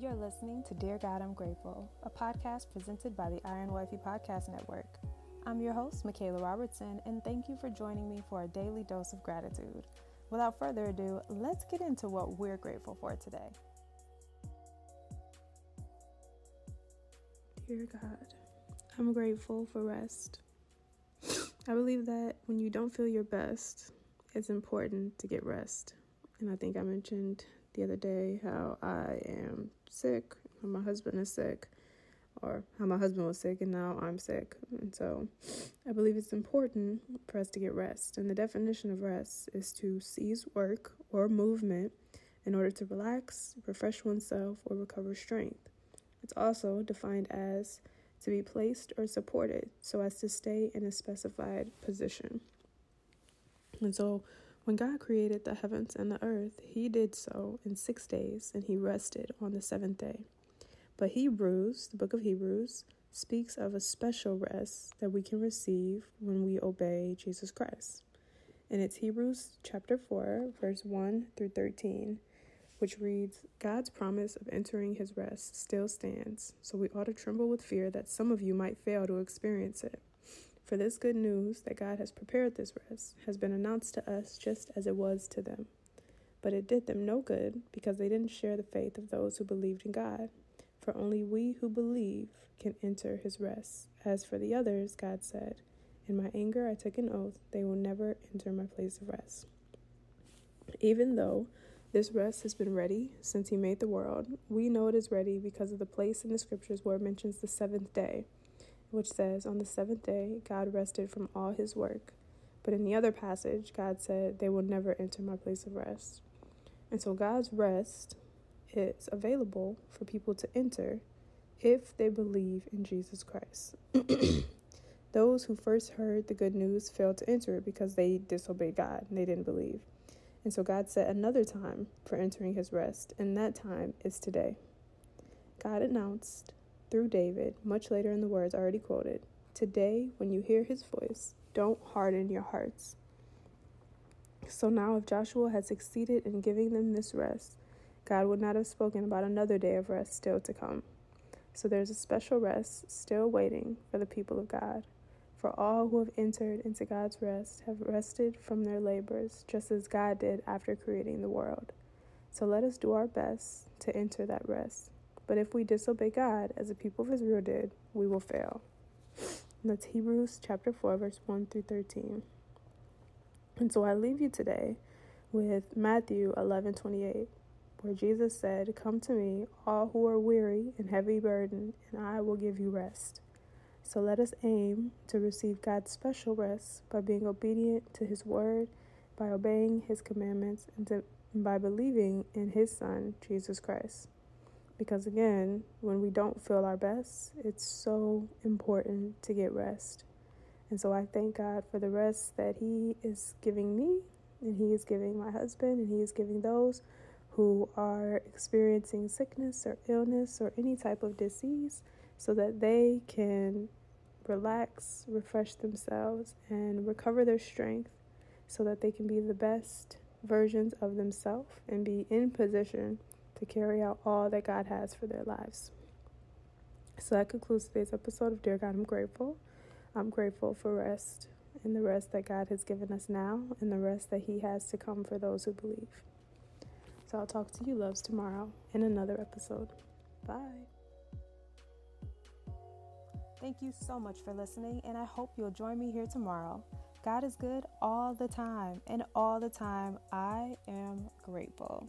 You're listening to Dear God, I'm Grateful, a podcast presented by the Iron Wifey Podcast Network. I'm your host, Michaela Robertson, and thank you for joining me for a daily dose of gratitude. Without further ado, let's get into what we're grateful for today. Dear God, I'm grateful for rest. I believe that when you don't feel your best, it's important to get rest. And I think I mentioned the other day how I am sick, my husband is sick, or how my husband was sick and now I'm sick. And so I believe it's important for us to get rest. And the definition of rest is to cease work or movement in order to relax, refresh oneself, or recover strength. It's also defined as to be placed or supported so as to stay in a specified position. And so when God created the heavens and the earth, he did so in six days, and he rested on the seventh day. But Hebrews, the book of Hebrews, speaks of a special rest that we can receive when we obey Jesus Christ. And it's Hebrews chapter 4, verse 1 through 13, which reads God's promise of entering his rest still stands, so we ought to tremble with fear that some of you might fail to experience it. For this good news that God has prepared this rest has been announced to us just as it was to them. But it did them no good because they didn't share the faith of those who believed in God. For only we who believe can enter his rest. As for the others, God said, In my anger I took an oath, they will never enter my place of rest. Even though this rest has been ready since he made the world, we know it is ready because of the place in the scriptures where it mentions the seventh day, which says, On the seventh day God rested from all his work. But in the other passage, God said, They will never enter my place of rest. And so God's rest is available for people to enter if they believe in Jesus Christ. Those who first heard the good news failed to enter it because they disobeyed God and they didn't believe. And so God set another time for entering his rest, and that time is today. God announced through David, much later in the words already quoted Today, when you hear his voice, don't harden your hearts. So now, if Joshua had succeeded in giving them this rest, God would not have spoken about another day of rest still to come. So there's a special rest still waiting for the people of God. For all who have entered into God's rest have rested from their labors, just as God did after creating the world. So let us do our best to enter that rest. But if we disobey God, as the people of Israel did, we will fail. And that's Hebrews chapter 4, verse 1 through 13. And so I leave you today with Matthew 11 28 where Jesus said, Come to me, all who are weary and heavy burdened, and I will give you rest. So let us aim to receive God's special rest by being obedient to His word, by obeying His commandments, and, to, and by believing in His Son, Jesus Christ. Because again, when we don't feel our best, it's so important to get rest. And so I thank God for the rest that He is giving me, and He is giving my husband, and He is giving those who are experiencing sickness or illness or any type of disease so that they can relax, refresh themselves, and recover their strength so that they can be the best versions of themselves and be in position to carry out all that God has for their lives. So that concludes today's episode of Dear God, I'm grateful. I'm grateful for rest and the rest that God has given us now and the rest that He has to come for those who believe. So I'll talk to you loves tomorrow in another episode. Bye. Thank you so much for listening, and I hope you'll join me here tomorrow. God is good all the time, and all the time I am grateful.